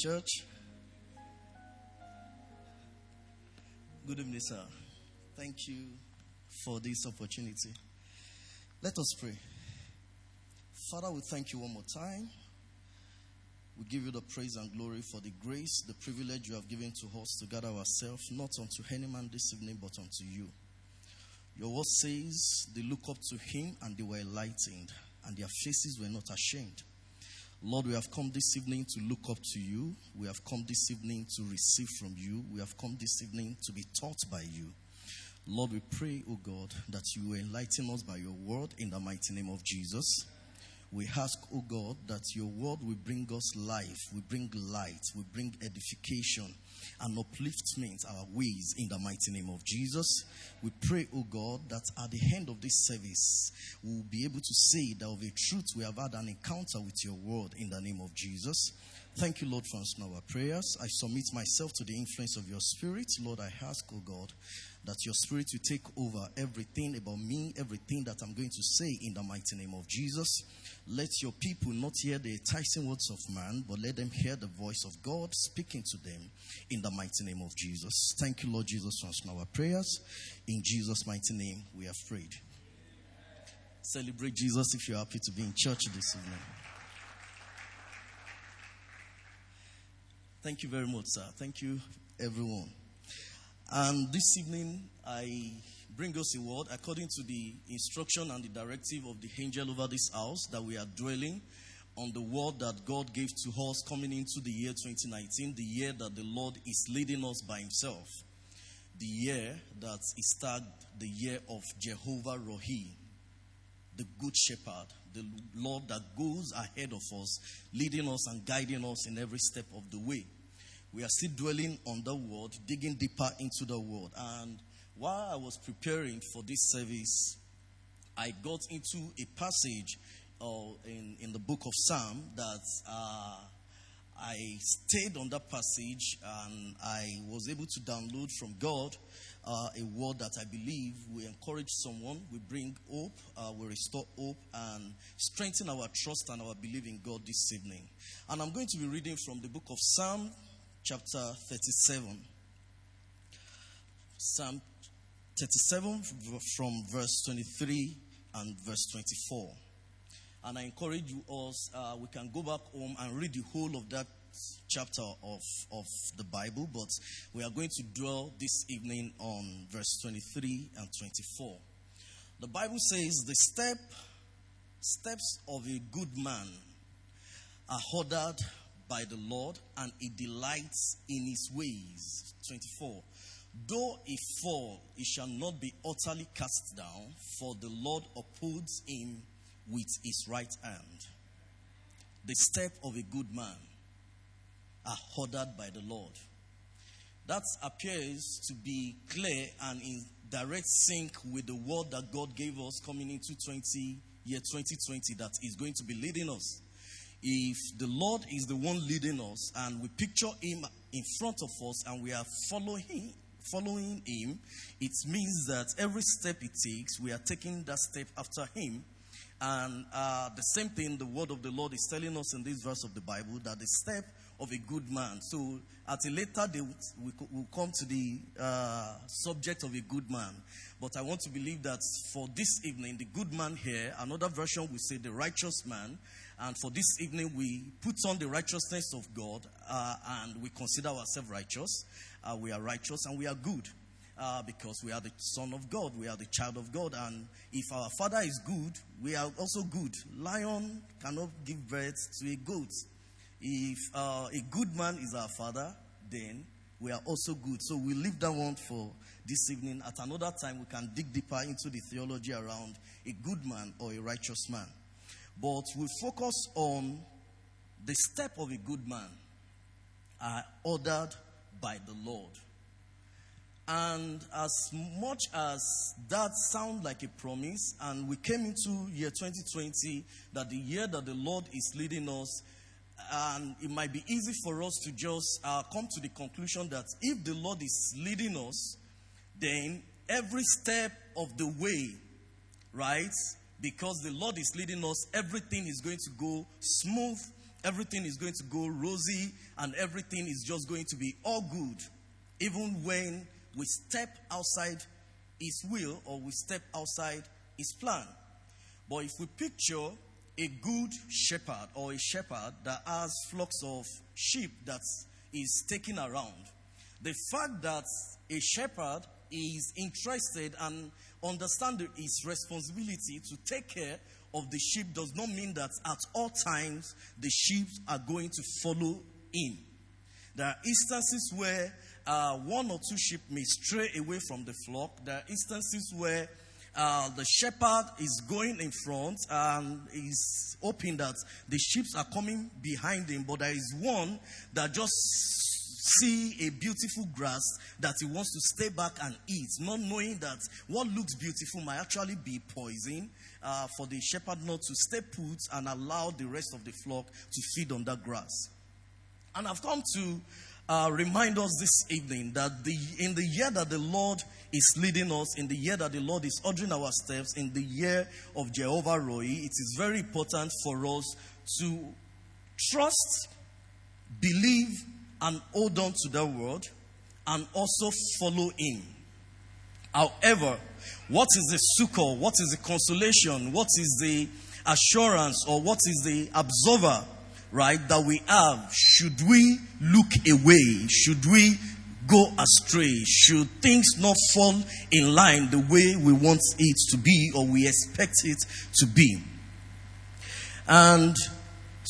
Church, good evening, sir. Thank you for this opportunity. Let us pray. Father, we thank you one more time. We give you the praise and glory for the grace, the privilege you have given to us to gather ourselves, not unto any man this evening, but unto you. Your word says they look up to him and they were enlightened, and their faces were not ashamed. Lord, we have come this evening to look up to you. We have come this evening to receive from you. We have come this evening to be taught by you. Lord, we pray, O God, that you will enlighten us by your word in the mighty name of Jesus. We ask, O God, that your word will bring us life, will bring light, will bring edification and upliftment our ways in the mighty name of Jesus. We pray, O God, that at the end of this service, we will be able to say that of a truth we have had an encounter with your word in the name of Jesus. Thank you, Lord, for answering our prayers. I submit myself to the influence of your spirit. Lord, I ask, O God, that your spirit will take over everything about me, everything that I'm going to say in the mighty name of Jesus. Let your people not hear the enticing words of man, but let them hear the voice of God speaking to them in the mighty name of Jesus. Thank you, Lord Jesus, for our prayers. In Jesus' mighty name, we have prayed. Celebrate Jesus if you're happy to be in church this evening. Thank you very much, sir. Thank you, everyone. And this evening, I bring us a word according to the instruction and the directive of the angel over this house that we are dwelling on the word that God gave to us coming into the year 2019, the year that the Lord is leading us by Himself, the year that is tagged the year of Jehovah Rohi, the Good Shepherd, the Lord that goes ahead of us, leading us and guiding us in every step of the way. We are still dwelling on the word, digging deeper into the word. And while I was preparing for this service, I got into a passage uh, in, in the book of Psalm that uh, I stayed on that passage and I was able to download from God uh, a word that I believe will encourage someone, we bring hope, uh, we restore hope, and strengthen our trust and our belief in God this evening. And I'm going to be reading from the book of Psalm, chapter 37. Psalm 37 from verse 23 and verse 24. And I encourage you all, uh, we can go back home and read the whole of that chapter of, of the Bible, but we are going to dwell this evening on verse 23 and 24. The Bible says, The step, steps of a good man are ordered by the Lord, and he delights in his ways. 24. Though he fall, he shall not be utterly cast down, for the Lord upholds him with his right hand. The step of a good man are ordered by the Lord. That appears to be clear and in direct sync with the word that God gave us coming into 20 year 2020 that is going to be leading us. If the Lord is the one leading us and we picture him in front of us and we are following following him, it means that every step he takes, we are taking that step after him. And uh, the same thing the word of the Lord is telling us in this verse of the Bible that the step of a good man. So at a later day, we will come to the uh, subject of a good man. But I want to believe that for this evening, the good man here, another version will say the righteous man. And for this evening, we put on the righteousness of God uh, and we consider ourselves righteous. Uh, we are righteous and we are good. Uh, because we are the son of God, we are the child of God, and if our father is good, we are also good. Lion cannot give birth to a goat. If uh, a good man is our father, then we are also good. So we leave that one for this evening. At another time, we can dig deeper into the theology around a good man or a righteous man. But we focus on the step of a good man are ordered by the Lord. And as much as that sounds like a promise, and we came into year 2020, that the year that the Lord is leading us, and it might be easy for us to just uh, come to the conclusion that if the Lord is leading us, then every step of the way, right? Because the Lord is leading us, everything is going to go smooth everything is going to go rosy and everything is just going to be all good, even when we step outside His will or we step outside His plan. But if we picture a good shepherd or a shepherd that has flocks of sheep that is taken around, the fact that a shepherd is interested and understand his responsibility to take care of the sheep does not mean that at all times the sheep are going to follow him. There are instances where uh, one or two sheep may stray away from the flock. There are instances where uh, the shepherd is going in front and is hoping that the sheep are coming behind him, but there is one that just see a beautiful grass that he wants to stay back and eat, not knowing that what looks beautiful might actually be poison. Uh, for the shepherd not to stay put and allow the rest of the flock to feed on that grass. And I've come to uh, remind us this evening that the, in the year that the Lord is leading us, in the year that the Lord is ordering our steps, in the year of Jehovah Rohi, it is very important for us to trust, believe, and hold on to that word and also follow him. However, what is the succor? What is the consolation? What is the assurance or what is the observer, right, that we have? Should we look away? Should we go astray? Should things not fall in line the way we want it to be or we expect it to be? And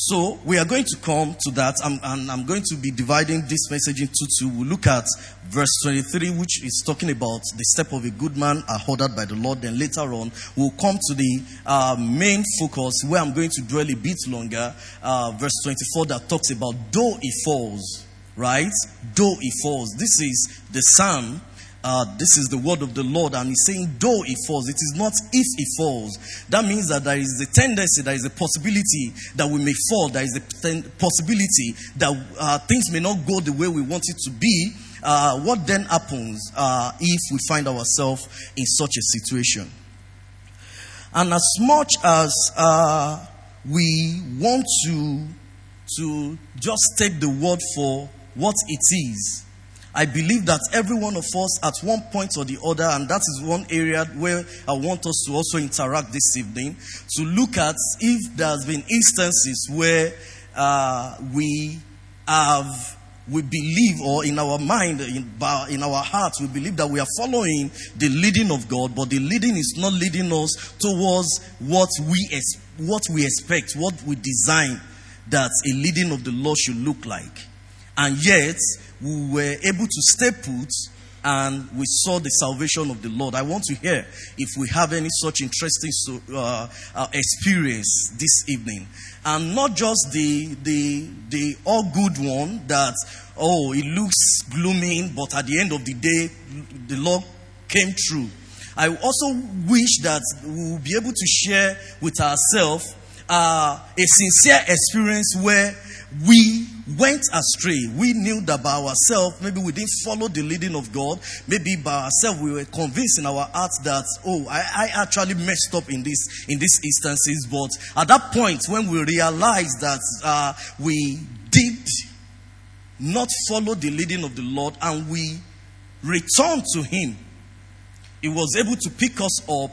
so we are going to come to that, and I'm, I'm, going to be dividing this message into two. We'll look at verse 23, which is talking about the step of a good man are ordered by the Lord. Then later on, we'll come to the uh, main focus where I'm going to dwell a bit longer. Uh, verse 24 that talks about though he falls, right? Though he falls. This is the psalm uh, this is the word of the Lord, and He's saying, though he falls, it is not if he falls. That means that there is a tendency, there is a possibility that we may fall, there is a ten- possibility that uh, things may not go the way we want it to be. Uh, what then happens uh, if we find ourselves in such a situation? And as much as uh, we want to, to just take the word for what it is, I believe that every one of us at one point or the other, and that is one area where I want us to also interact this evening, to look at if there has been instances where uh, we have we believe, or in our mind, in, in our hearts, we believe that we are following the leading of God, but the leading is not leading us towards what we, what we expect, what we design that a leading of the Lord should look like. And yet, we were able to stay put and we saw the salvation of the Lord. I want to hear if we have any such interesting uh, uh, experience this evening, and not just the the the all good one that oh it looks gloomy, but at the end of the day the Lord came through. I also wish that we will be able to share with ourselves uh, a sincere experience where we went astray. We knew that by ourselves, maybe we didn't follow the leading of God. Maybe by ourselves, we were convinced in our hearts that, oh, I, I actually messed up in this in these instances. But at that point, when we realized that uh, we did not follow the leading of the Lord and we returned to Him, He was able to pick us up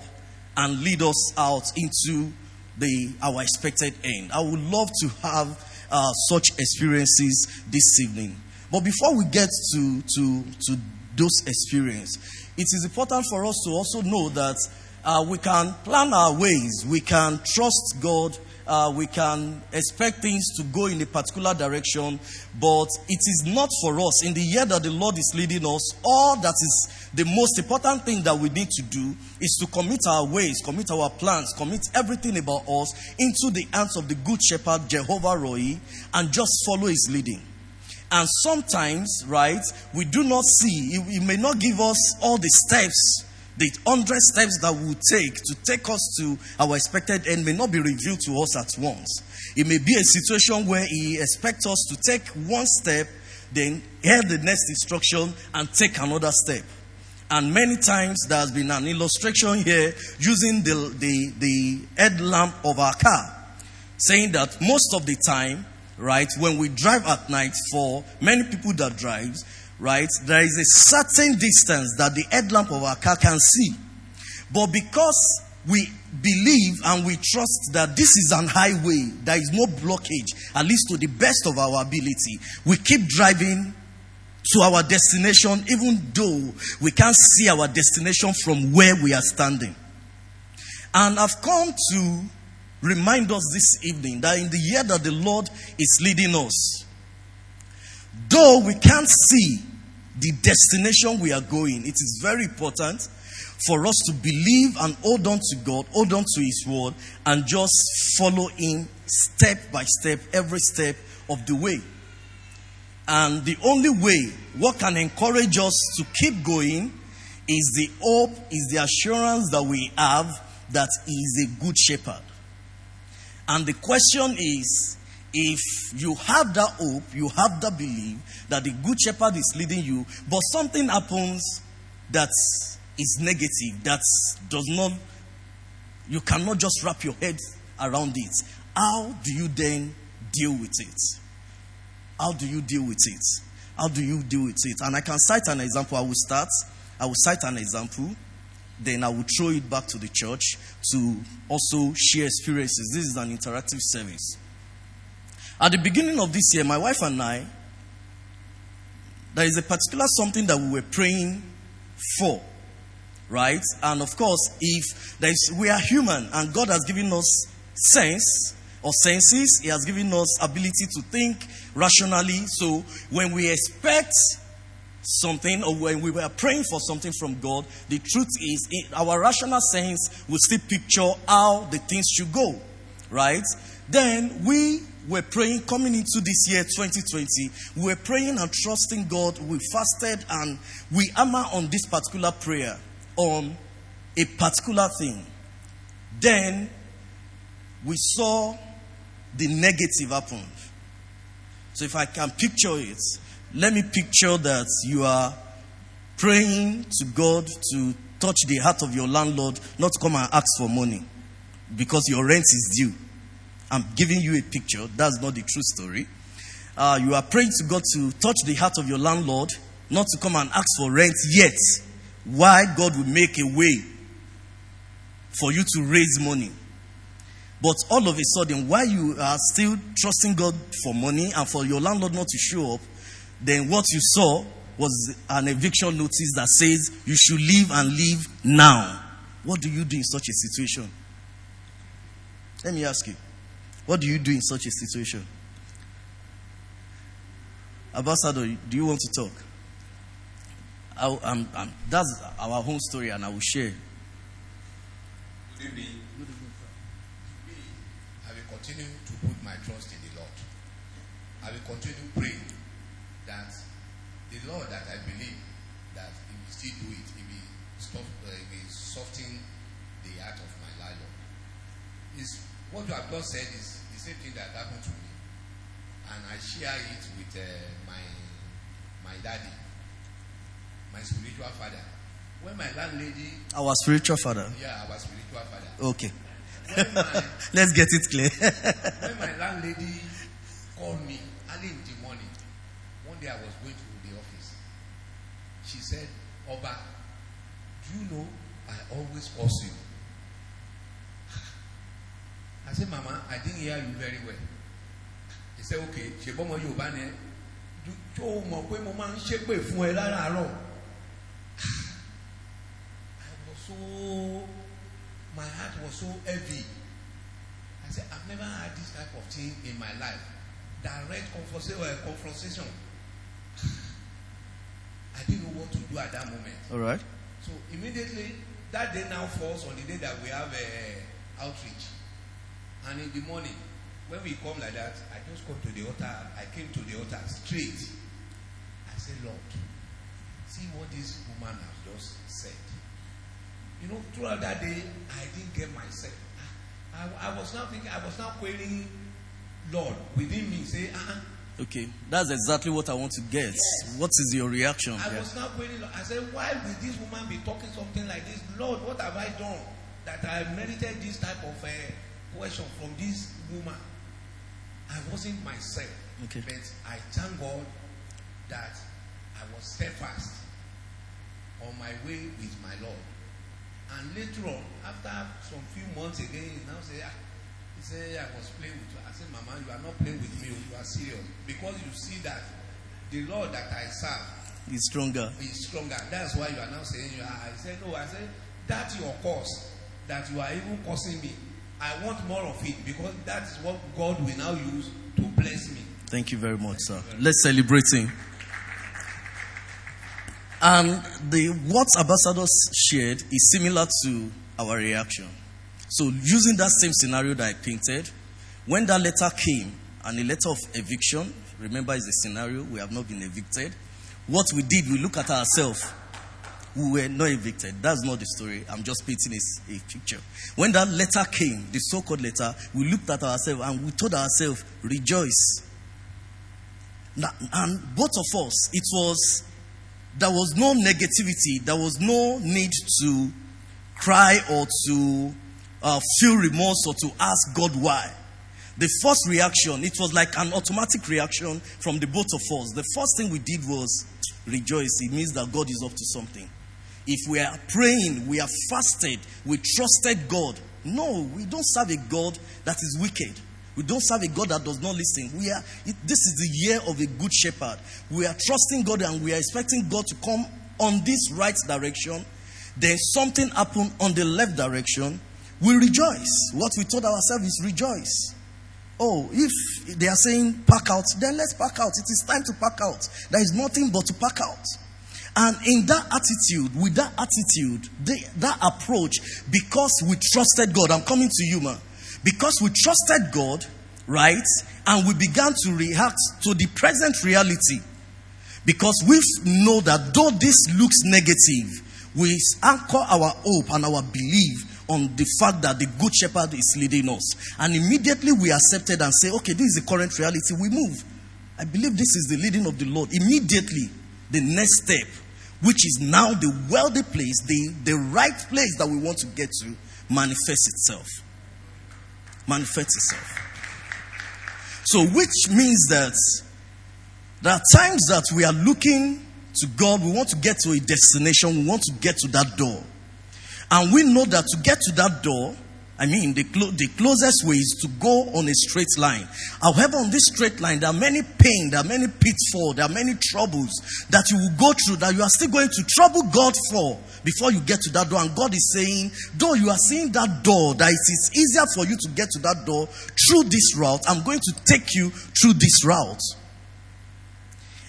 and lead us out into the our expected end. I would love to have uh, such experiences this evening. But before we get to, to, to those experiences, it is important for us to also know that uh, we can plan our ways, we can trust God, uh, we can expect things to go in a particular direction, but it is not for us. In the year that the Lord is leading us, all that is the most important thing that we need to do is to commit our ways, commit our plans, commit everything about us into the hands of the Good Shepherd, Jehovah Rohi, and just follow his leading. And sometimes, right, we do not see, he may not give us all the steps the hundred steps that we take to take us to our expected end may not be revealed to us at once. It may be a situation where He expects us to take one step, then hear the next instruction, and take another step. And many times there has been an illustration here using the, the, the headlamp of our car, saying that most of the time, right? When we drive at night, for many people that drives, right, there is a certain distance that the headlamp of our car can see. But because we believe and we trust that this is an highway, there is no blockage, at least to the best of our ability, we keep driving to our destination, even though we can't see our destination from where we are standing. And I've come to remind us this evening that in the year that the Lord is leading us, though we can't see the destination we are going, it is very important for us to believe and hold on to God, hold on to His word, and just follow Him step by step, every step of the way. And the only way what can encourage us to keep going is the hope, is the assurance that we have that He is a good shepherd. And the question is if you have that hope, you have that belief that the good shepherd is leading you, but something happens that is negative, that does not, you cannot just wrap your head around it. How do you then deal with it? How do you deal with it? How do you deal with it? And I can cite an example. I will start. I will cite an example. Then I will throw it back to the church to also share experiences. This is an interactive service. At the beginning of this year, my wife and I, there is a particular something that we were praying for. Right? And of course, if there is, we are human and God has given us sense, or senses. He has given us ability to think rationally. So when we expect something or when we were praying for something from God, the truth is our rational sense will still picture how the things should go. Right? Then we were praying coming into this year 2020 we were praying and trusting god we fasted and we hammer on this particular prayer on a particular thing then we saw the negative happened. So if I can picture it, let me picture that you are praying to God to touch the heart of your landlord, not come and ask for money because your rent is due. I'm giving you a picture. That's not the true story. Uh, you are praying to God to touch the heart of your landlord, not to come and ask for rent yet. Why God will make a way for you to raise money. But all of a sudden, while you are still trusting God for money and for your landlord not to show up, then what you saw was an eviction notice that says you should leave and leave now. What do you do in such a situation? Let me ask you. What do you do in such a situation? Ambassador, do you want to talk? I, I'm, I'm, that's our home story, and I will share. Good evening continue to put my trust in the Lord. I will continue to pray that the Lord that I believe that He will still do it. He will, stop, uh, he will soften the heart of my landlord. What you have just said is the same thing that happened to me, and I share it with uh, my my daddy, my spiritual father. When my landlady, our spiritual father, yeah, our spiritual father. Okay. Let's get it clear. when my landlady called me early in the morning, one day I was going to the office. She said, Oba, do you know I always force you? I said, Mama, I didn't hear you very well. He said, okay, ṣe bọ́mọ Yorùbá ni ẹ tó mọ̀ pé mo máa ń ṣépè fún ẹ láràárọ̀. I was so my heart was so heavy. I said, I've never had this type of thing in my life. Direct confrontation. I didn't know what to do at that moment. All right. So immediately, that day now falls on the day that we have uh, outreach. And in the morning, when we come like that, I just come to the altar. I came to the altar straight. I said, Lord, see what this woman has just said. You know, throughout that day, I didn't get myself. I, I, was now thinking, I was now querying, Lord, within me, say, ah. uh-huh. Okay, that's exactly what I want to get. Yes. What is your reaction? I yeah. was now querying, I said, why will this woman be talking something like this? Lord, what have I done that I merited this type of uh, question from this woman? I wasn't myself. Okay. But I thank God that I was steadfast on my way with my Lord. And later on, after some few months again, he now say, ah, he said, I was playing with you. I said, Mama, you are not playing with me, you are serious. Because you see that the Lord that I serve is stronger. is stronger. That's why you are now saying you are. I said, No, I said, that's your cause that you are even causing me. I want more of it because that is what God will now use to bless me. Thank you very much, sir. Let's celebrate him. And the what ambassadors shared is similar to our reaction. So, using that same scenario that I painted, when that letter came and a letter of eviction, remember, is a scenario we have not been evicted. What we did, we look at ourselves. We were not evicted. That's not the story. I'm just painting a, a picture. When that letter came, the so called letter, we looked at ourselves and we told ourselves, rejoice. And both of us, it was, there was no negativity, there was no need to cry or to uh, feel remorse or to ask God why. The first reaction, it was like an automatic reaction from the both of us. The first thing we did was rejoice. It means that God is up to something. If we are praying, we are fasted, we trusted God. No, we don't serve a God that is wicked. We don't serve a God that does not listen. We are it, this is the year of a good shepherd. We are trusting God and we are expecting God to come on this right direction. Then something happened on the left direction. We rejoice. What we told ourselves is rejoice. Oh, if they are saying pack out, then let's pack out. It is time to pack out. There is nothing but to pack out. And in that attitude, with that attitude, that approach, because we trusted God, I'm coming to you, man. Because we trusted God, right? And we began to react to the present reality. Because we know that though this looks negative, we anchor our hope and our belief on the fact that the good shepherd is leading us. And immediately we accepted and say, okay, this is the current reality. We move. I believe this is the leading of the Lord. Immediately, the next step, which is now the wealthy place, the, the right place that we want to get to, manifests itself. Manifests itself. So, which means that there are times that we are looking to God, we want to get to a destination, we want to get to that door. And we know that to get to that door, I mean, the, clo- the closest way is to go on a straight line. However, on this straight line, there are many pain, there are many pitfalls, there are many troubles that you will go through that you are still going to trouble God for before you get to that door. And God is saying, though you are seeing that door, that it is easier for you to get to that door through this route, I'm going to take you through this route.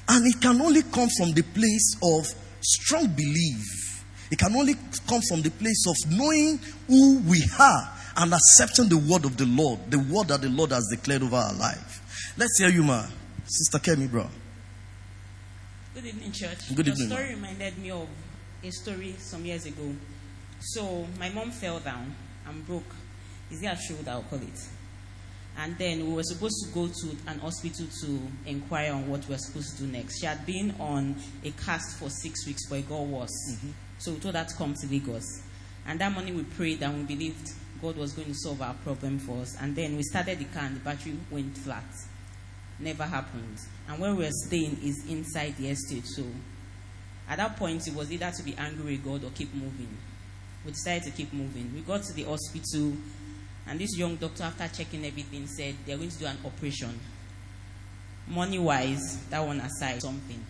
And it can only come from the place of strong belief. It can only come from the place of knowing who we are and accepting the word of the Lord, the word that the Lord has declared over our life. Let's hear you, ma. Sister Kemi, bro. Good evening, church. Good evening, Your story reminded me of a story some years ago. So my mom fell down and broke. Is it a shoulder? I'll call it. And then we were supposed to go to an hospital to inquire on what we were supposed to do next. She had been on a cast for six weeks, but it got worse. Mm-hmm. So we told her to come to Lagos. And that morning we prayed and we believed God was going to solve our problem for us. And then we started the car and the battery went flat. Never happened. And where we were staying is inside the estate. So at that point, it was either to be angry with God or keep moving. We decided to keep moving. We got to the hospital, and this young doctor, after checking everything, said they're going to do an operation. Money wise, that one aside, something.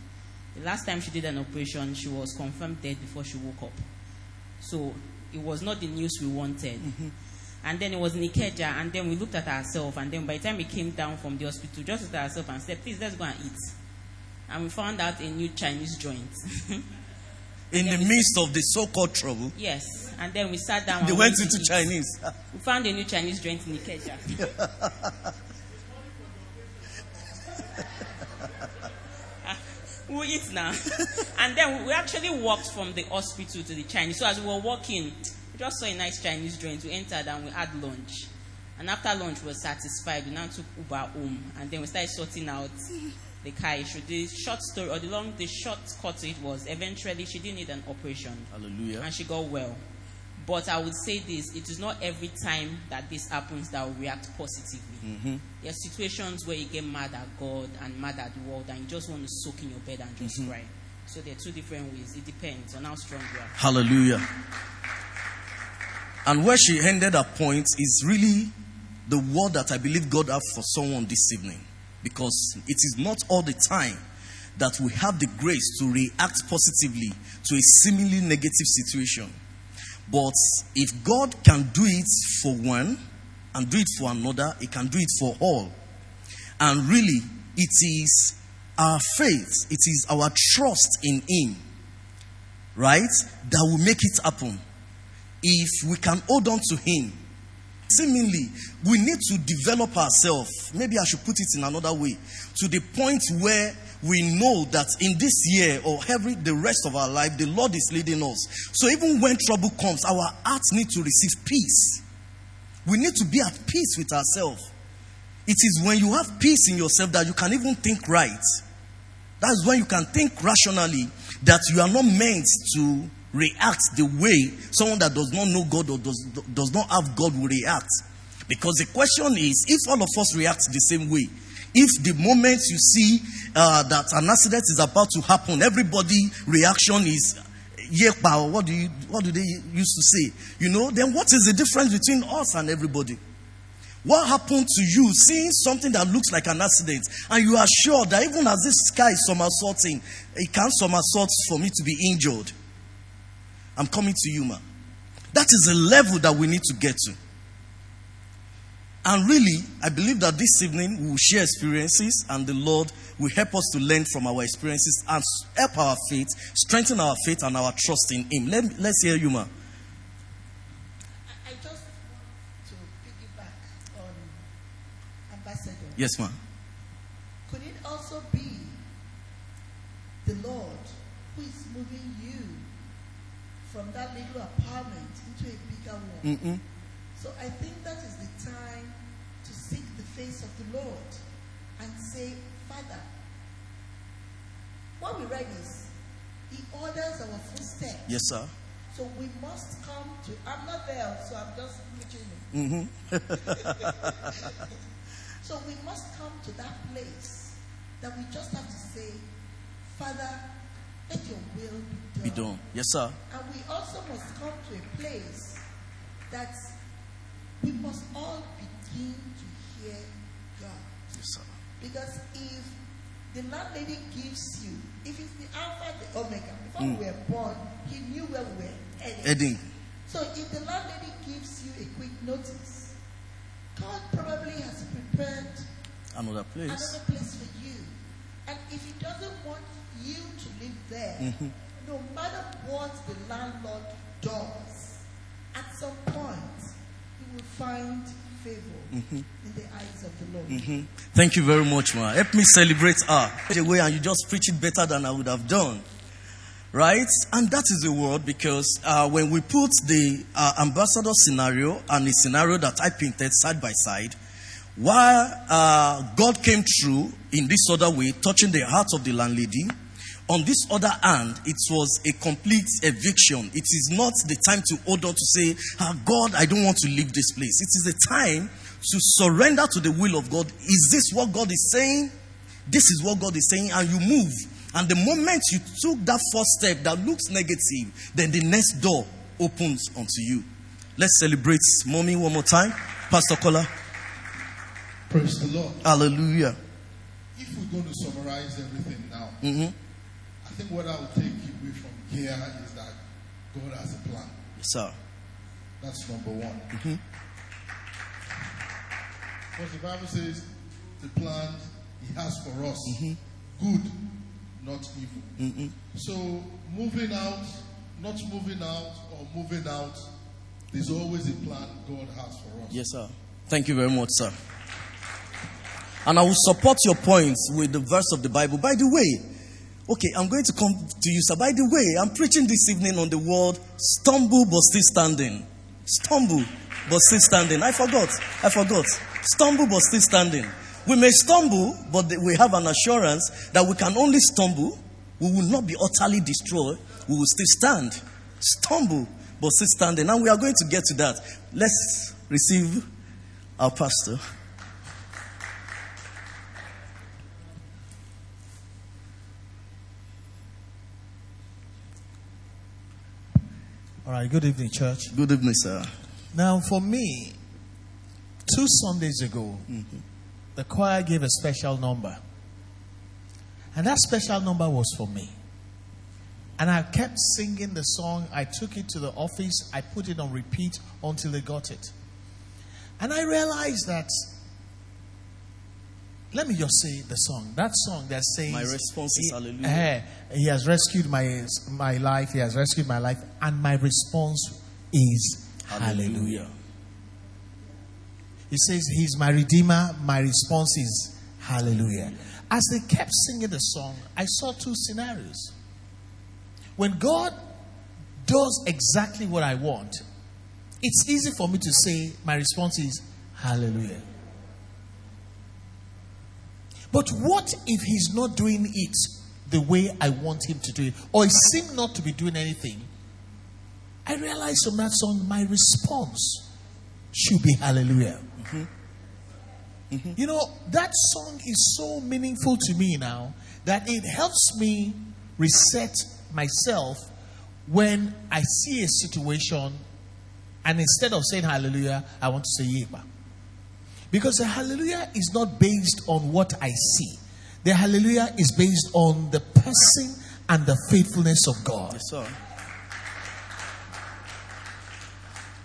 The last time she did an operation, she was confirmed dead before she woke up. So it was not the news we wanted. Mm-hmm. And then it was Nikeja, and then we looked at ourselves, and then by the time we came down from the hospital, just looked at ourselves and said, Please, let's go and eat. And we found out a new Chinese joint. In the midst of the so called trouble, yes. And then we sat down. they went into. Chinese. We found a new Chinese joint in Ikeja. We'll eat now. and then we actually walked from the hospital to the Chinese. So as we were walking, we just saw a nice Chinese joint. We entered and we had lunch. And after lunch, we were satisfied. We now took Uber home. And then we started sorting out the car issue. The short story, or the long, the short cut to it was eventually she didn't need an operation Hallelujah. and she got well. But I would say this it is not every time that this happens that we react positively. Mm-hmm. There are situations where you get mad at God and mad at the world and you just want to soak in your bed and just mm-hmm. cry. So there are two different ways. It depends on how strong you are. Hallelujah. And where she ended her point is really the word that I believe God has for someone this evening. Because it is not all the time that we have the grace to react positively to a seemingly negative situation. But if God can do it for one and do it for another, He can do it for all. And really, it is our faith, it is our trust in Him, right, that will make it happen. If we can hold on to Him, seemingly, we need to develop ourselves. Maybe I should put it in another way to the point where we know that in this year or every the rest of our life, the Lord is leading us. So even when trouble comes, our hearts need to receive peace. We need to be at peace with ourselves. It is when you have peace in yourself that you can even think right. That's when you can think rationally that you are not meant to react the way someone that does not know God or does, does not have God will react. Because the question is if all of us react the same way, if the moment you see uh, that an accident is about to happen, everybody reaction is yepa, what do you what do they used to say? You know, then what is the difference between us and everybody? What happened to you seeing something that looks like an accident and you are sure that even as this sky is somersaulting, it can't somersault for me to be injured? I'm coming to you, man. That is a level that we need to get to. And really, I believe that this evening we will share experiences and the Lord will help us to learn from our experiences and help our faith, strengthen our faith and our trust in Him. Let, let's hear you, man. I, I just want to piggyback on Ambassador. Yes, ma'am. Could it also be the Lord who is moving you from that little apartment into a bigger one? Mm-mm. So I think that is the time to seek the face of the Lord and say, Father, what we read is, He orders our footsteps. Yes, sir. So we must come to, I'm not there, so I'm just mentioning. Mm-hmm. So we must come to that place that we just have to say, Father, let your will be done. Be done. Yes, sir. And we also must come to a place that we must all begin to hear God. Yes, sir. Because if the landlady gives you, if it's the Alpha, the Omega, before we were born, he knew where we were headed. Heading. So if the landlady gives you a quick notice, God probably has prepared Another place. another place for you. And if he doesn't want you to live there, Mm-hmm. no matter what the landlord does, at some point you will find favor Mm-hmm. in the eyes of the Lord. hmm Thank you very much, man. Help me celebrate her. The way and you just preach it better than I would have done. Right? And that is the word because uh, when we put the uh, ambassador scenario and the scenario that I painted side by side, while uh, God came through in this other way, touching the heart of the landlady, on this other hand, it was a complete eviction. It is not the time to hold on to say, ah, God, I don't want to leave this place. It is a time to surrender to the will of God. Is this what God is saying? This is what God is saying, and you move. And the moment you took that first step that looks negative, then the next door opens unto you. Let's celebrate mommy one more time. Pastor Kola. Praise the Lord. Hallelujah. If we're going to summarize everything now, hmm I think what I will take away from here is that God has a plan. Yes, sir. That's number one. Mhm. Because the Bible says the plan He has for us Mm-hmm. good, not evil. So moving out, not moving out, or moving out, there's always a plan God has for us. Yes, sir. Thank you very much, sir. And I will support your points with the verse of the Bible. By the way, okay, I'm going to come to you, sir. By the way, I'm preaching this evening on the word stumble but still standing. Stumble but still standing. I forgot. I forgot. Stumble but still standing. We may stumble, but we have an assurance that we can only stumble. We will not be utterly destroyed. We will still stand. Stumble but still standing. And we are going to get to that. Let's receive our pastor. All right, good evening, church. Good evening, sir. Now, for me, two Sundays ago, mm-hmm. the choir gave a special number. And that special number was for me. And I kept singing the song. I took it to the office. I put it on repeat until they got it. And I realized that, let me just say the song. That song that says, My response is hallelujah. eh, he has rescued my, my life. He has rescued my life. And my response is hallelujah. He says, He's my redeemer. My response is hallelujah. As they kept singing the song, I saw two scenarios. When God does exactly what I want, it's easy for me to say, my response is hallelujah. But what if He's not doing it the way I want Him to do it, or He seemed not to be doing anything? I realized from oh, that song, my response should be hallelujah. Mm-hmm. Mm-hmm. You know, that song is so meaningful to me now that it helps me reset myself when I see a situation and instead of saying hallelujah, I want to say yeba. Because the hallelujah is not based on what I see, the hallelujah is based on the person and the faithfulness of God. Yes, sir.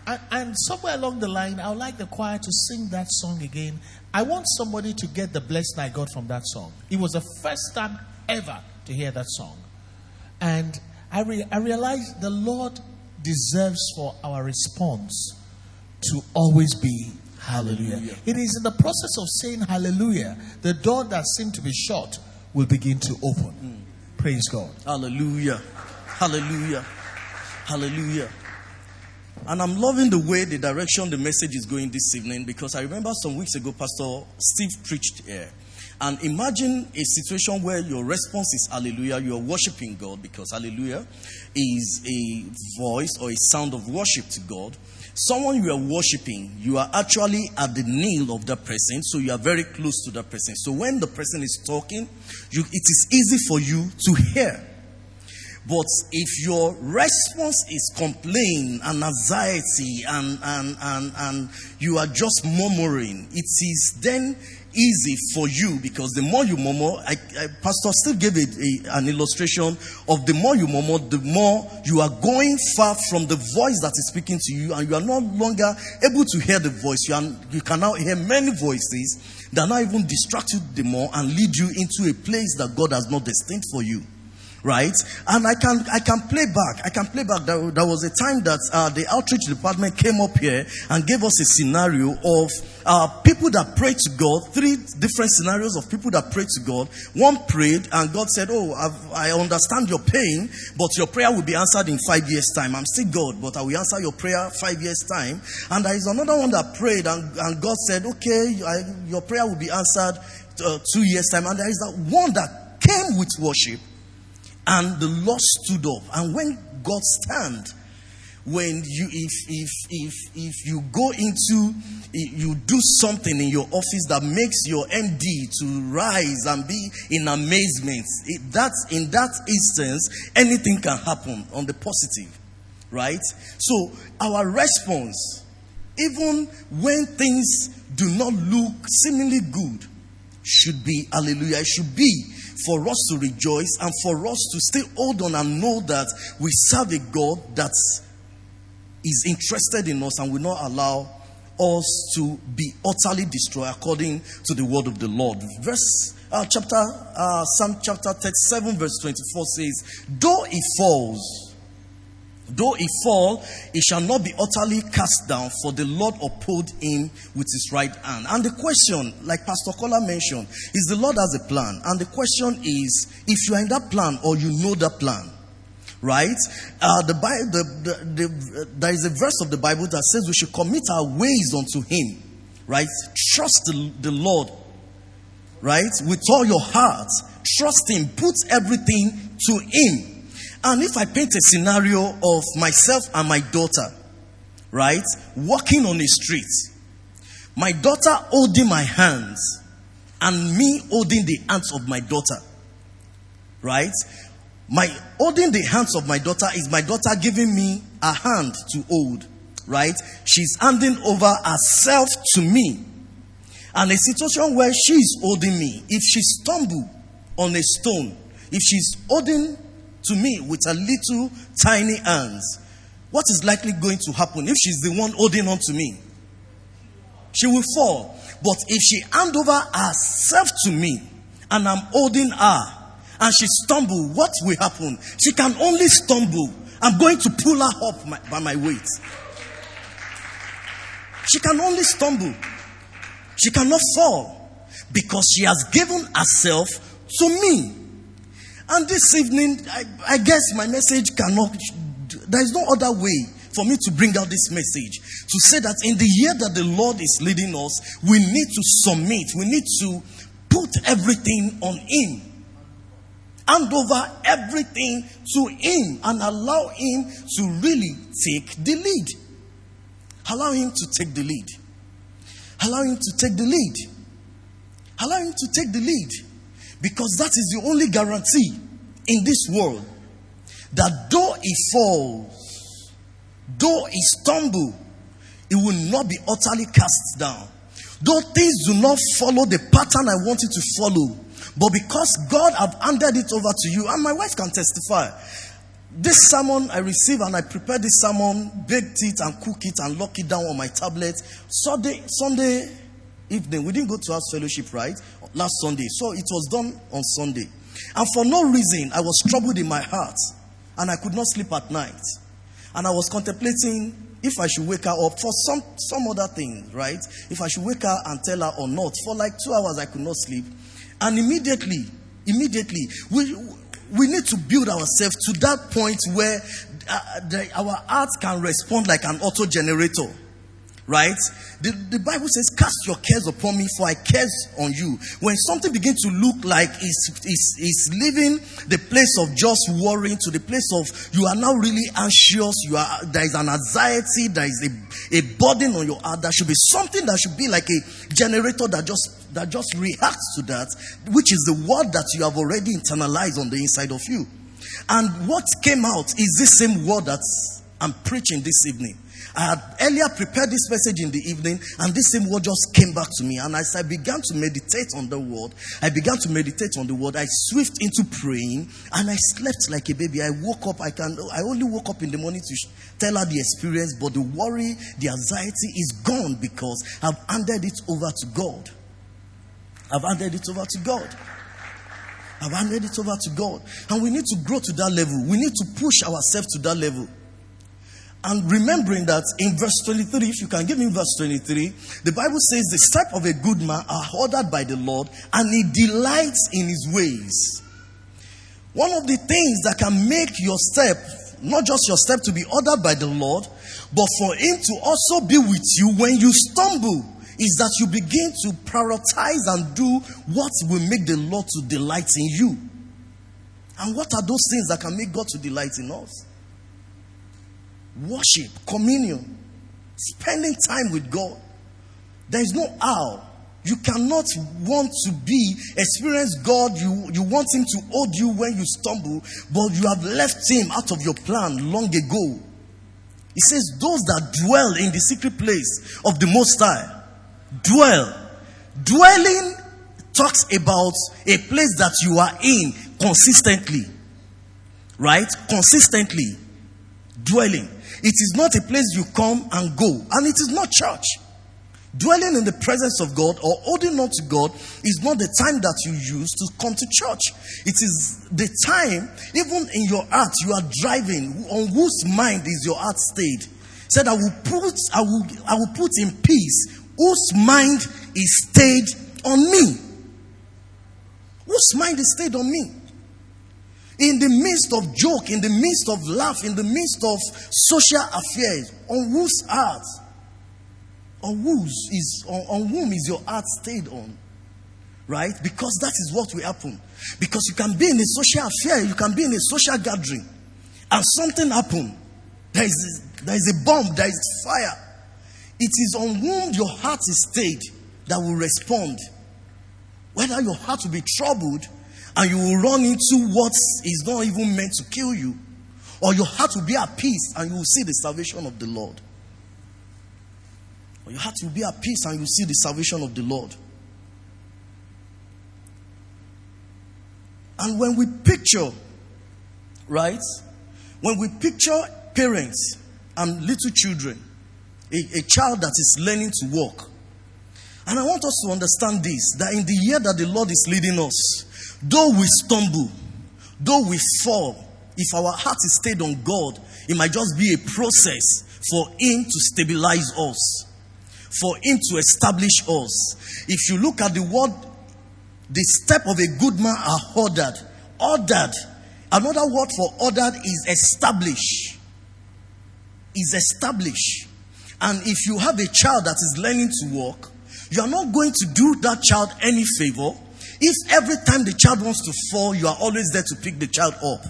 And, and somewhere along the line, I would like the choir to sing that song again. I want somebody to get the blessing I got from that song. It was the first time ever to hear that song. And I, re- I realized the Lord deserves for our response to always be hallelujah. Hallelujah. It is in the process of saying hallelujah, the door that seemed to be shut will begin to open. Mm. Praise God. Hallelujah. Hallelujah. Hallelujah. And I'm loving the way the direction the message is going this evening because I remember some weeks ago, Pastor Steve preached here. And imagine a situation where your response is hallelujah, you're worshiping God because hallelujah is a voice or a sound of worship to God. Someone you are worshiping, you are actually at the nail of that person, so you are very close to that person. So when the person is talking, you, it is easy for you to hear. But if your response is complaint and anxiety and, and, and, and you are just murmuring, it is then easy for you because the more you murmur, I, I, Pastor Steve gave a, an illustration of the more you murmur, the more you are going far from the voice that is speaking to you and you are no longer able to hear the voice. You, are, you can now hear many voices that now even distract you the more and lead you into a place that God has not destined for you right? And I can I can play back. I can play back. There, there was a time that uh, the outreach department came up here and gave us a scenario of uh, people that prayed to God. Three different scenarios of people that prayed to God. One prayed and God said, "Oh, I've, I understand your pain, but your prayer will be answered in five years' time. I'm still God, but I will answer your prayer five years' time." And there is another one that prayed and, and God said, "Okay, I, your prayer will be answered uh, two years' time." And there is that one that came with worship and the Lord stood up. And when God stand, when you if if if if you go into you do something in your office that makes your MD to rise and be in amazement, it, that in that instance anything can happen on the positive, right? So our response, even when things do not look seemingly good, should be hallelujah. Should be for us to rejoice and for us to stay hold on and know that we serve a God that is interested in us and will not allow us to be utterly destroyed according to the word of the Lord. Verse uh, chapter uh, Psalm chapter 37 verse 24 says, "Though he falls, Though he fall, he shall not be utterly cast down, for the Lord uphold him with his right hand. And the question, like Pastor Kola mentioned, is the Lord has a plan. And the question is, if you are in that plan or you know that plan, right? Uh, the, the, the, the, there is a verse of the Bible that says we should commit our ways unto him, right? Trust the, the Lord, right? With all your heart. Trust him. Put everything to him. And if I paint a scenario of myself and my daughter, right, walking on a street, my daughter holding my hands, and me holding the hands of my daughter, right? My holding the hands of my daughter is my daughter giving me a hand to hold, right? She's handing over herself to me. And a situation where she's holding me, if she stumble on a stone, if she's holding to me with her little tiny hands, what is likely going to happen if she's the one holding on to me? She will fall. But if she hand over herself to me and I'm holding her and she stumble, what will happen? She can only stumble. I'm going to pull her up my, by my weight. She can only stumble. She cannot fall because she has given herself to me. And this evening, I, I guess my message cannot, there is no other way for me to bring out this message to say that in the year that the Lord is leading us, we need to submit, we need to put everything on Him. Hand over everything to Him and allow Him to really take the lead. Allow Him to take the lead. Allow Him to take the lead. Allow Him to take the lead. Because that is the only guarantee in this world that though He falls, though He stumble, He will not be utterly cast down. Though things do not follow the pattern I want it to follow, but because God have handed it over to you, and my wife can testify, this sermon I received and I prepared this sermon, baked it and cooked it and locked it down on my tablet. Sunday, Sunday evening, we didn't go to our fellowship, right? Last Sunday. So it was done on Sunday. And for no reason, I was troubled in my heart and I could not sleep at night. And I was contemplating if I should wake her up for some, some other thing, right? If I should wake her and tell her or not. For like two hours, I could not sleep. And immediately, immediately, we, we need to build ourselves to that point where uh, the, our hearts can respond like an auto generator. Right? The, the Bible says, Cast your cares upon me, for I cares on you. When something begins to look like it's, it's, it's leaving the place of just worrying to the place of you are now really anxious, you are there is an anxiety, there is a, a burden on your heart. There should be something that should be like a generator that just that just reacts to that, which is the word that you have already internalized on the inside of you. And what came out is this same word that I'm preaching this evening. I had earlier prepared this message in the evening, and this same word just came back to me. And as I began to meditate on the word, I began to meditate on the word. I swift into praying, and I slept like a baby. I woke up. I can. I only woke up in the morning to tell her the experience, but the worry, the anxiety is gone because I've handed it over to God. I've handed it over to God. I've handed it over to God. And we need to grow to that level. We need to push ourselves to that level. And remembering that in verse 23, if you can give me verse 23, the Bible says, The step of a good man are ordered by the Lord, and he delights in his ways. One of the things that can make your step, not just your step to be ordered by the Lord, but for him to also be with you when you stumble, is that you begin to prioritize and do what will make the Lord to delight in you. And what are those things that can make God to delight in us? Worship, communion, spending time with God. There is no how. You cannot want to be, experience God. You, you want Him to hold you when you stumble, but you have left Him out of your plan long ago. He says, Those that dwell in the secret place of the Most High Dwell. Dwelling talks about a place that you are in consistently. Right? Consistently. Dwelling. It is not a place you come and go. And it is not church. Dwelling in the presence of God or holding on to God is not the time that you use to come to church. It is the time, even in your heart, you are driving. On whose mind is your heart stayed? Said, I will put, I will, I will put in peace whose mind is stayed on me. Whose mind is stayed on me? In the midst of joke, in the midst of laugh, in the midst of social affairs, on whose heart, on whose is on, on whom is your heart stayed on? Right? Because that is what will happen. Because you can be in a social affair, you can be in a social gathering, and something happen. there is, there is a bomb, there is fire. It is on whom your heart is stayed that will respond. Whether your heart will be troubled and you will run into what is not even meant to kill you, or your heart will be at peace and you will see the salvation of the Lord. Or your heart will be at peace and you will see the salvation of the Lord. And when we picture, right? When we picture parents and little children, a, a child that is learning to walk, and I want us to understand this that in the year that the Lord is leading us, though we stumble, though we fall, if our heart is stayed on God, it might just be a process for Him to stabilize us, for Him to establish us. If you look at the word, the step of a good man are ordered. Ordered. Another word for ordered is establish. Is establish. And if you have a child that is learning to walk, you are not going to do that child any favor if every time the child wants to fall, you are always there to pick the child up.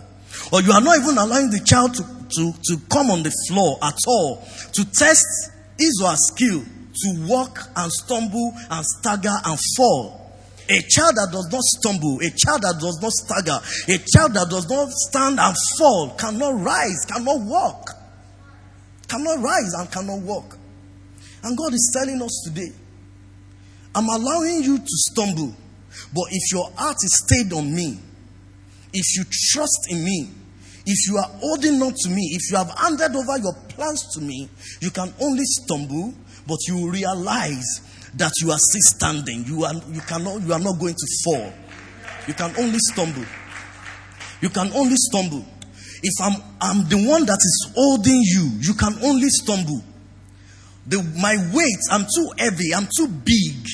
Or you are not even allowing the child to, to, to come on the floor at all to test his or her skill to walk and stumble and stagger and fall. A child that does not stumble, a child that does not stagger, a child that does not stand and fall cannot rise, cannot walk. Cannot rise and cannot walk. And God is telling us today, I'm allowing you to stumble, but if your heart is stayed on me, if you trust in me, if you are holding on to me, if you have handed over your plans to me, you can only stumble, but you realize that you are still standing. You are, you cannot, you are not going to fall. You can only stumble. You can only stumble. If I'm, I'm the one that is holding you, you can only stumble. The, my weight, I'm too heavy, I'm too big.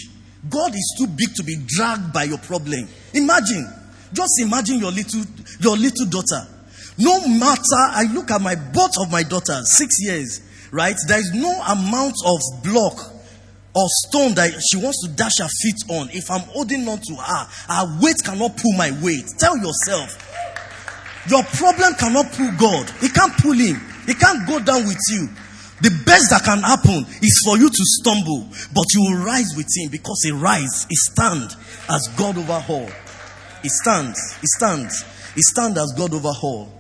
God is too big to be dragged by your problem. Imagine, just imagine your little, your little daughter. No matter, I look at my both of my daughters, six years, right? There is no amount of block or stone that she wants to dash her feet on. If I'm holding on to her, her weight cannot pull my weight. Tell yourself, your problem cannot pull God. He can't pull him. He can't go down with you. The best that can happen is for you to stumble, but you will rise with him because he rise, he stand as God over all. He stands, he stands, he stands as God over all.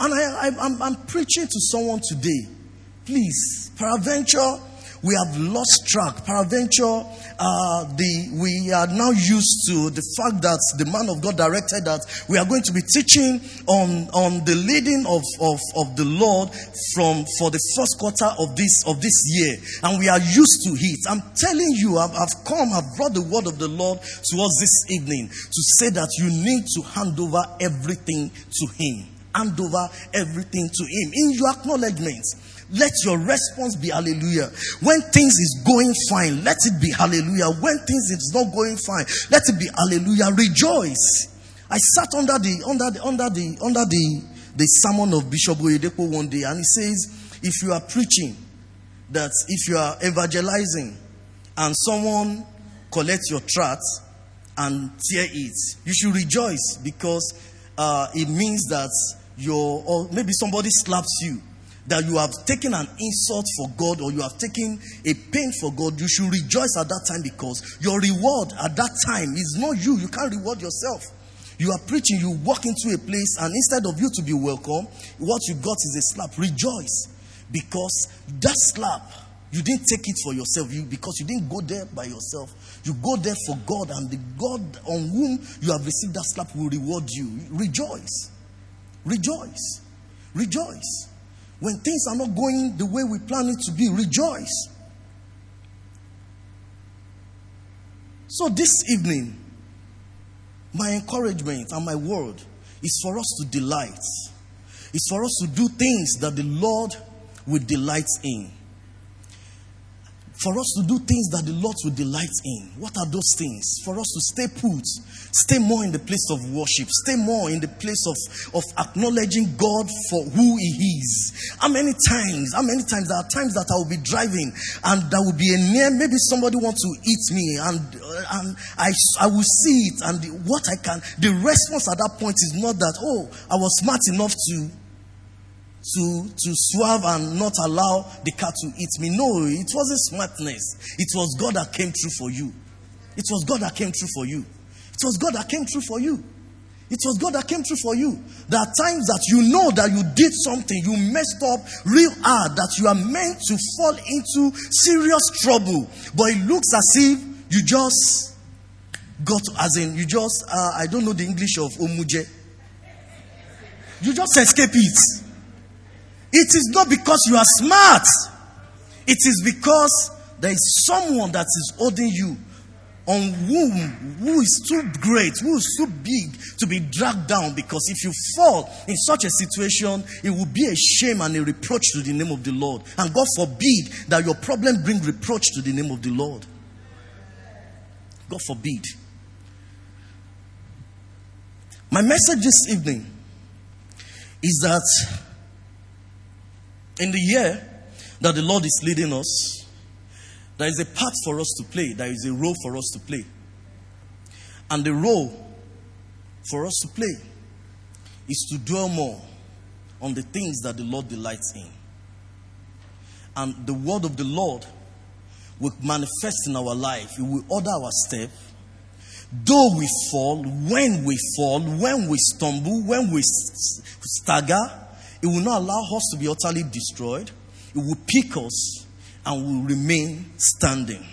And I, I'm preaching to someone today. Please, peradventure, we have lost track. Peradventure, uh, the, we are now used to the fact that the man of God directed that we are going to be teaching on, on the leading of, of, of the Lord from for the first quarter of this of this year, and we are used to it. I'm telling you, I've, I've come, I've brought the word of the Lord to us this evening to say that you need to hand over everything to Him. Hand over everything to Him in your acknowledgments. Let your response be hallelujah. When things is going fine, let it be hallelujah. When things is not going fine, let it be hallelujah. Rejoice. I sat under the under the under the under the the sermon of Bishop Oyedepo one day, and he says, if you are preaching, that if you are evangelizing, and someone collects your tract and tear it, you should rejoice because uh, it means that your or maybe somebody slaps you that you have taken an insult for God or you have taken a pain for God, you should rejoice at that time because your reward at that time is not you. You can't reward yourself. You are preaching, you walk into a place, and instead of you to be welcome, what you got is a slap. Rejoice because that slap, you didn't take it for yourself you, because you didn't go there by yourself. You go there for God, and the God on whom you have received that slap will reward you. Rejoice. Rejoice. Rejoice. When things are not going the way we plan it to be, rejoice. So, this evening, my encouragement and my word is for us to delight. It's for us to do things that the Lord will delight in for us to do things that the Lord will delight in. What are those things? For us to stay put, stay more in the place of worship, stay more in the place of, of acknowledging God for who He is. How many times, how many times, there are times that I will be driving and there will be a near, maybe somebody wants to eat me and, uh, and I, I will see it and the, what I can, the response at that point is not that, oh, I was smart enough to to, to swerve and not allow the cat to eat me. No, it wasn't smartness. It was God that came through for you. It was God that came through for you. It was God that came through for you. It was God that came through for you. There are times that you know that you did something, you messed up real hard, that you are meant to fall into serious trouble. But it looks as if you just got, as in, you just, uh, I don't know the English of omuje. You just escape it. It is not because you are smart, it is because there is someone that is holding you on whom who is too great, who is too big to be dragged down. Because if you fall in such a situation, it will be a shame and a reproach to the name of the Lord. And God forbid that your problem bring reproach to the name of the Lord. God forbid. My message this evening is that in the year that the Lord is leading us, there is a part for us to play, there is a role for us to play. And the role for us to play is to dwell more on the things that the Lord delights in. And the word of the Lord will manifest in our life, it will order our step. Though we fall, when we fall, when we stumble, when we stagger, it will not allow us to be utterly destroyed. It will pick us and will remain standing.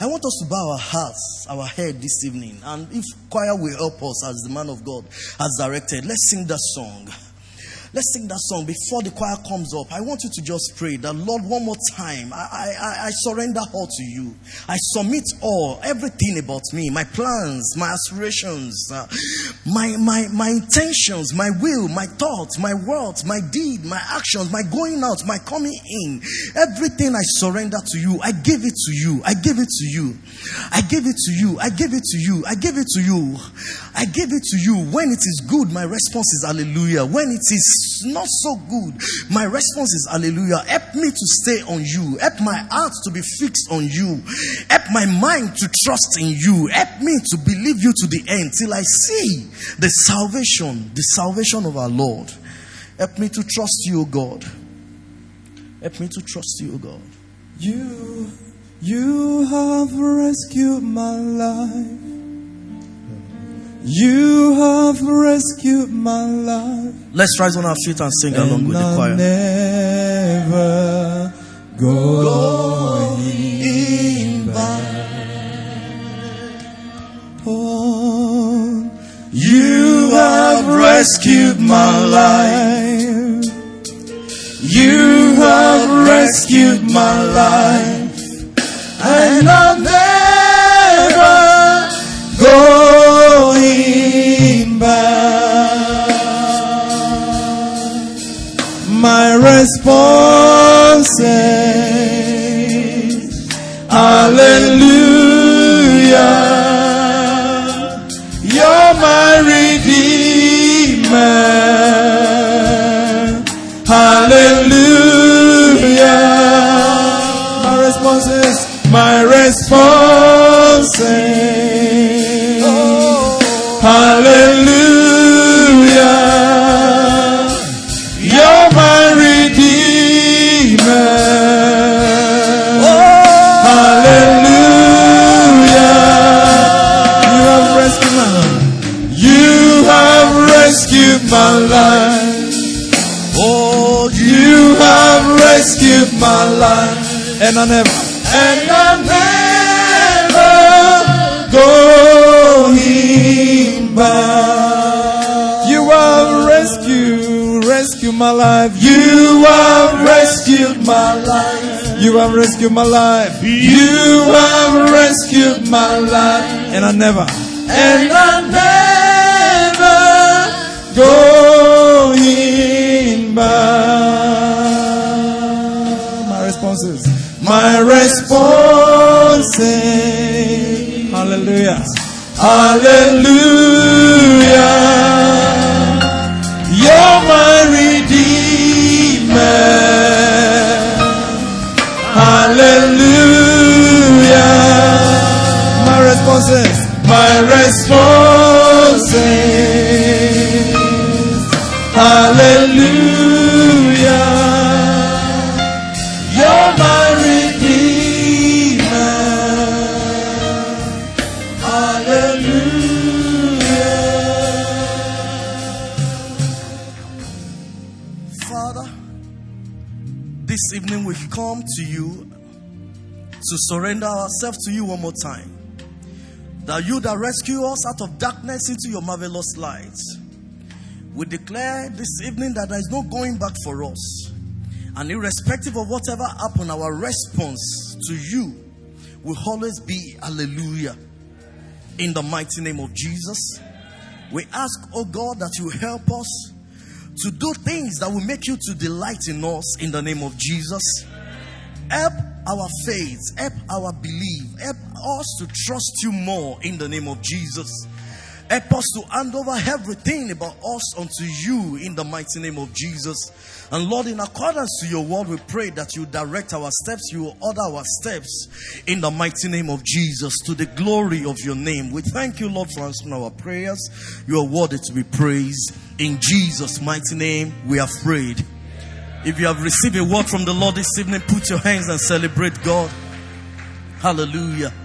I want us to bow our hearts, our head this evening. And if choir will help us as the man of God has directed, let's sing that song. Let's sing that song before the choir comes up. I want you to just pray that, Lord, one more time, I, I, I surrender all to you. I submit all, everything about me, my plans, my aspirations, uh, my, my, my intentions, my will, my thoughts, my words, my deed, my actions, my going out, my coming in. Everything I surrender to you. I give it to you. I give it to you. I give it to you. I give it to you. I give it to you. I give it to you. When it is good, my response is hallelujah. When it is not so good, my response is hallelujah. Help me to stay on you. Help my heart to be fixed on you. Help my mind to trust in you. Help me to believe you to the end till I see the salvation, the salvation of our Lord. Help me to trust you, God. Help me to trust you, God. You, you have rescued my life. You have rescued my life. Let's rise on our feet and sing along with the choir. never going back. Oh, you have rescued my life. You have rescued my life. And I'm never My response is Hallelujah. You're my Redeemer. Hallelujah. My response is, my response And I never, and I'm never going back. You have rescued, rescued my life. You have rescued my life. You have rescued my life. You have rescued my life. And I never, and I'm never going my response is, hallelujah. Hallelujah. You're my Redeemer. Hallelujah. My response is, my response to surrender ourselves to you one more time. That you that rescue us out of darkness into your marvelous light. We declare this evening that there is no going back for us. And irrespective of whatever happened, our response to you will always be hallelujah. In the mighty name of Jesus, we ask, oh God, that you help us to do things that will make you to delight in us in the name of Jesus. Help our faith, help our belief, help us to trust you more in the name of Jesus. Help us to hand over everything about us unto you in the mighty name of Jesus. And Lord, in accordance to your word, we pray that you direct our steps, you order our steps in the mighty name of Jesus to the glory of your name. We thank you, Lord, for answering our prayers. You are worthy to be praised. In Jesus' mighty name, we are prayed. If you have received a word from the Lord this evening, put your hands and celebrate God. Hallelujah.